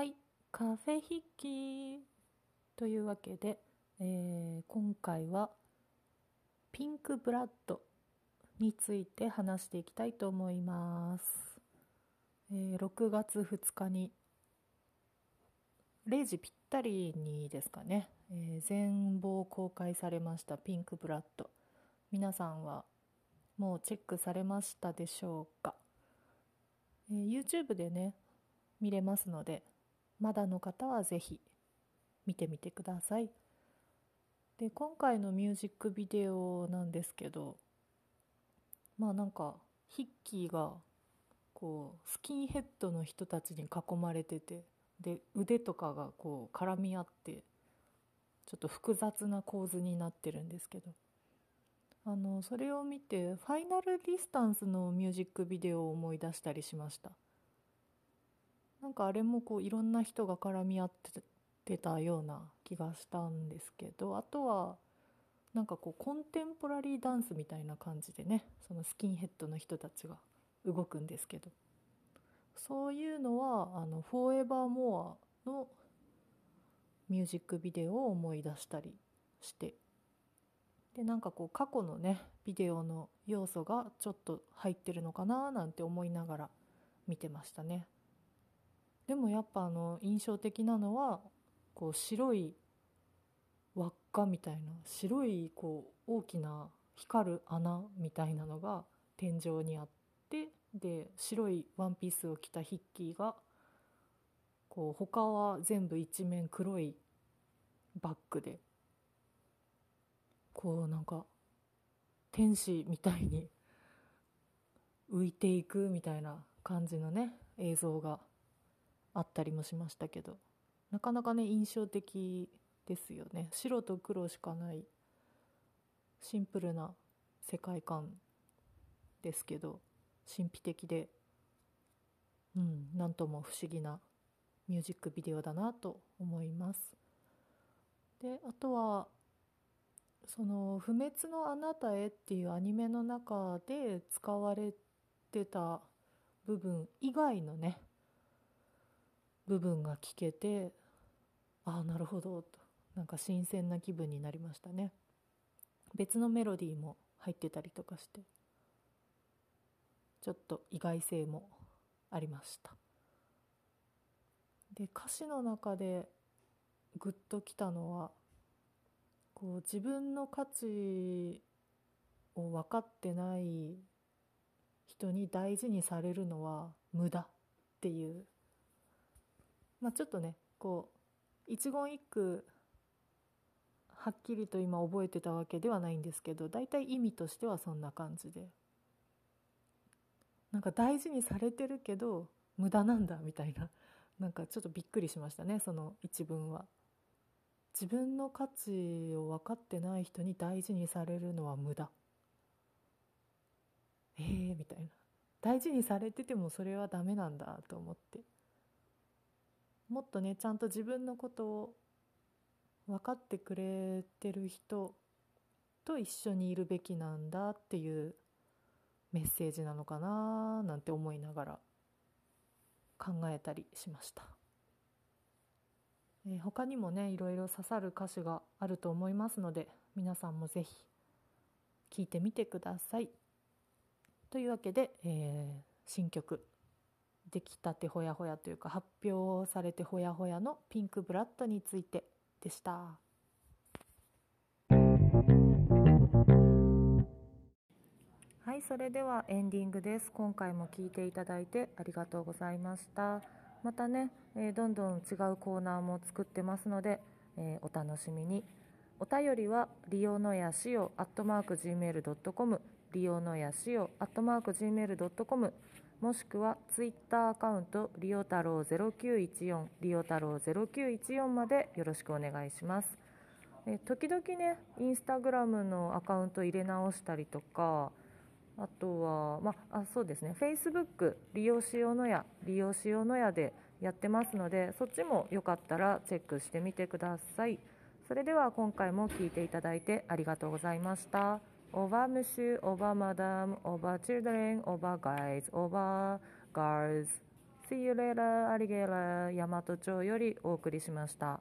はい、カフェ筆記というわけで、えー今回はピンクブラッドについて話していきたいと思います。えー6月2日に0時ぴったりにですかね、えー全貌公開されましたピンクブラッド。皆さんはもうチェックされましたでしょうか、えー YouTube でね見れますのでまだの方はぜひ見てみてください。で今回のミュージックビデオなんですけどまあなんかヒッキーがこうスキンヘッドの人たちに囲まれててで腕とかがこう絡み合ってちょっと複雑な構図になってるんですけどあのそれを見てファイナルディスタンスのミュージックビデオを思い出したりしました。なんかあれもこういろんな人が絡み合ってたような気がしたんですけどあとはなんかこうコンテンポラリーダンスみたいな感じでねそのスキンヘッドの人たちが動くんですけど。そういうのはあの「フォーエバーモアのミュージックビデオを思い出したりして。でなんかこう過去のねビデオの要素がちょっと入ってるのかななんて思いながら見てましたね。でもやっぱあの印象的なのはこう白い輪っかみたいな白いこう大きな光る穴みたいなのが天井にあってで白いワンピースを着たヒッキーがこう他は全部一面黒いバッグでこうなんか天使みたいに浮いていくみたいな感じのね映像があったりもしましたけど。なかなかね印象的ですよね。白と黒しかないシンプルな世界観ですけど神秘的でうんなんとも不思議なミュージックビデオだなと思います。であとはその「不滅のあなたへ」っていうアニメの中で使われてた部分以外のね部分が聞けてああなるほどとなんか新鮮な気分になりましたね。別のメロディーも入ってたりとかしてちょっと意外性もありました。で歌詞の中でグッときたのはこう自分の価値を分かってない人に大事にされるのは無駄っていうまあちょっとねこう一言一句はっきりと今覚えてたわけではないんですけど大体意味としてはそんな感じで。なんか大事にされてるけど無駄なんだみたいな。なんかちょっとびっくりしましたねその一文は。自分の価値を分かってない人に大事にされるのは無駄。えー、みたいな。大事にされててもそれはダメなんだと思って。もっとねちゃんと自分のことを分かってくれてる人と一緒にいるべきなんだっていうメッセージなのかななんて思いながら考えたりしました。えー他にもねいろいろ刺さる歌詞があると思いますので皆さんもぜひ聴いてみてください。というわけで、えー新曲「出来たてほやほや」というか発表されてほやほやの「ピンクブラッド」についてでした。はい、それではエンディングです。今回も聞いていただいてありがとうございました。またね、えーどんどん違うコーナーも作ってますので、えーお楽しみに。お便りは、利用のやしお、アットマーク Gmail.com、利用のやしお、アットマーク Gmail.com、もしくは、ツイッターアカウント、利用太郎0914、利用太郎0914までよろしくお願いします。え時々ね、インスタグラムのアカウント入れ直したりとか、あとは、まあ、そうですね、Facebook 利用しようのや、利用しようのやでやってますので、そっちもよかったらチェックしてみてください。それでは今回も聞いていただいてありがとうございました。 Au revoir monsieur、au revoir madame、au revoir children、au revoir guys、au revoir girls。See you later, alligator、大和町よりお送りしました。